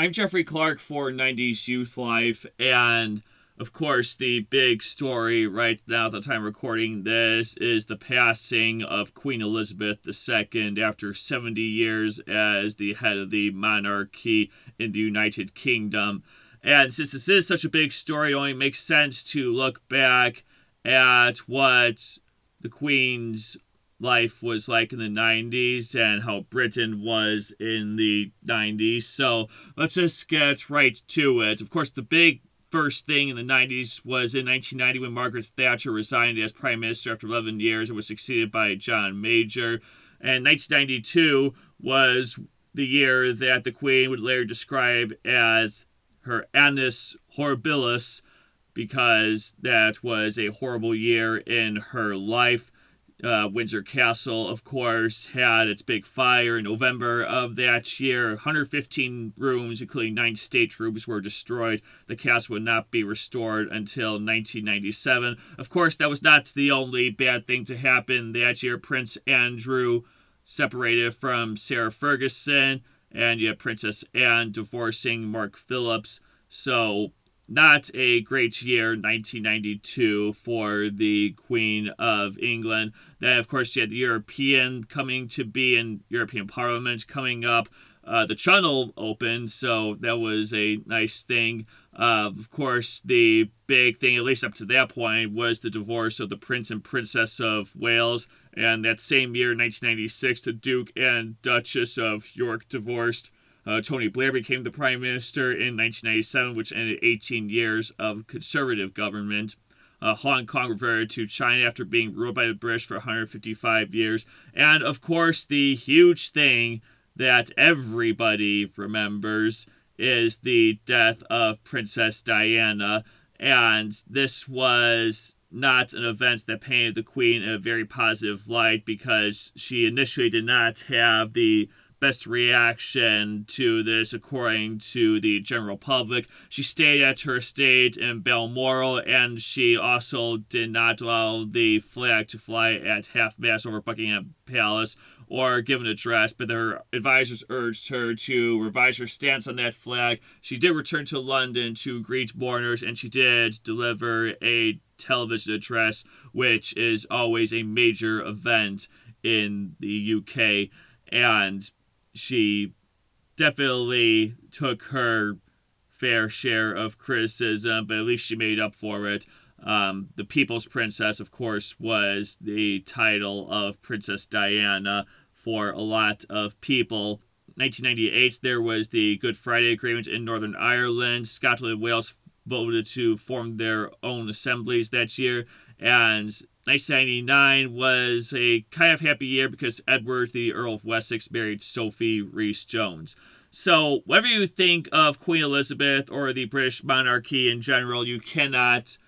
I'm Jeffrey Clark for 90s Youth Life, and of course, the big story right now at the time recording this is the passing of Queen Elizabeth II after 70 years as the head of the monarchy in the United Kingdom. And since this is such a big story, it only makes sense to look back at what the Queen's life was like in the 90s and how Britain was in the 90s. So let's just get right to it. Of course, the big first thing in the 90s was in 1990 when Margaret Thatcher resigned as Prime Minister after 11 years and was succeeded by John Major. And 1992 was the year that the Queen would later describe as her annus horribilis because that was a horrible year in her life. Uh, Windsor Castle, of course, had its big fire in November of that year. 115 rooms, including nine staterooms, were destroyed. The castle would not be restored until 1997. Of course, that was not the only bad thing to happen that year. Prince Andrew separated from Sarah Ferguson, and you Princess Anne divorcing Mark Phillips. So not a great year, 1992, for the Queen of England. Then, of course, you had the European coming to be in European Parliament coming up. Uh, the Channel opened, so that was a nice thing. Uh, of course, the big thing, at least up to that point, was the divorce of the Prince and Princess of Wales. And that same year, 1996, the Duke and Duchess of York divorced. Uh, Tony Blair became the prime minister in 1997, which ended 18 years of conservative government. Uh, Hong Kong reverted to China after being ruled by the British for 155 years. And of course, the huge thing that everybody remembers is the death of Princess Diana. And this was not an event that painted the Queen in a very positive light because she initially did not have the best reaction to this according to the general public. She stayed at her estate in Balmoral and she also did not allow the flag to fly at half mast over Buckingham Palace or give an address, but her advisors urged her to revise her stance on that flag. She did return to London to greet mourners and she did deliver a television address, which is always a major event in the UK. And she definitely took her fair share of criticism, but at least she made up for it. Um, the People's Princess, of course, was the title of Princess Diana for a lot of people. 1998, there was the Good Friday Agreement in Northern Ireland. Scotland and Wales voted to form their own assemblies that year, and 1999 was a kind of happy year because Edward, the Earl of Wessex, married Sophie Rhys Jones. So, whatever you think of Queen Elizabeth or the British monarchy in general, you cannot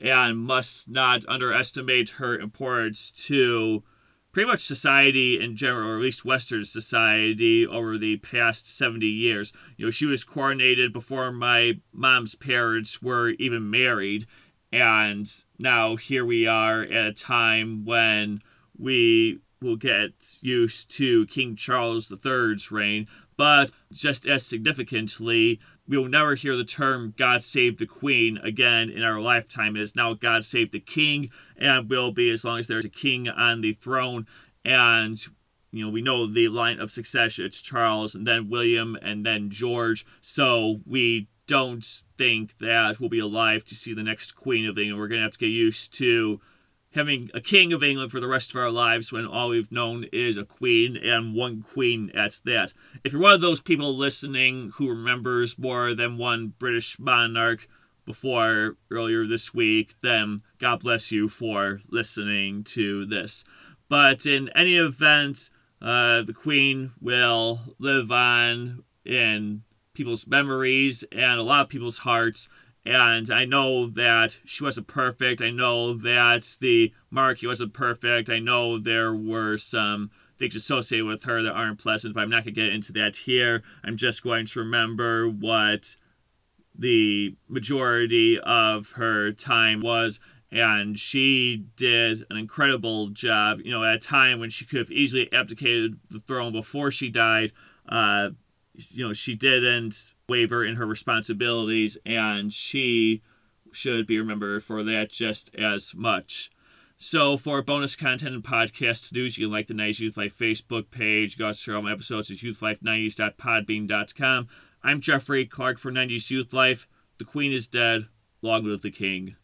and must not underestimate her importance to pretty much society in general, or at least Western society, over the past 70 years. You know, she was coronated before my mom's parents were even married, and now here we are at a time when we will get used to King Charles III's reign, but just as significantly, we will never hear the term God save the Queen again in our lifetime. It is now God save the King, and will be as long as there's a king on the throne. And, you know, we know the line of succession it's Charles, and then William, and then George. So we don't think that we'll be alive to see the next Queen of England. We're going to have to get used to having a King of England for the rest of our lives when all we've known is a Queen and one Queen at that. If you're one of those people listening who remembers more than one British monarch before earlier this week, then God bless you for listening to this. But in any event, uh, the Queen will live on in people's memories and a lot of people's hearts. And I know that she wasn't perfect. I know that the monarchy wasn't perfect. I know there were some things associated with her that aren't pleasant, but I'm not going to get into that here. I'm just going to remember what the majority of her time was. And she did an incredible job, you know, at a time when she could have easily abdicated the throne before she died. Uh, you know, she didn't waver in her responsibilities, and she should be remembered for that just as much. So for bonus content and podcast news, you can like the 90s Youth Life Facebook page. Go to all my episodes at youthlife90s.podbean.com. I'm Jeffrey Clark for 90s Youth Life. The Queen is dead. Long live the King.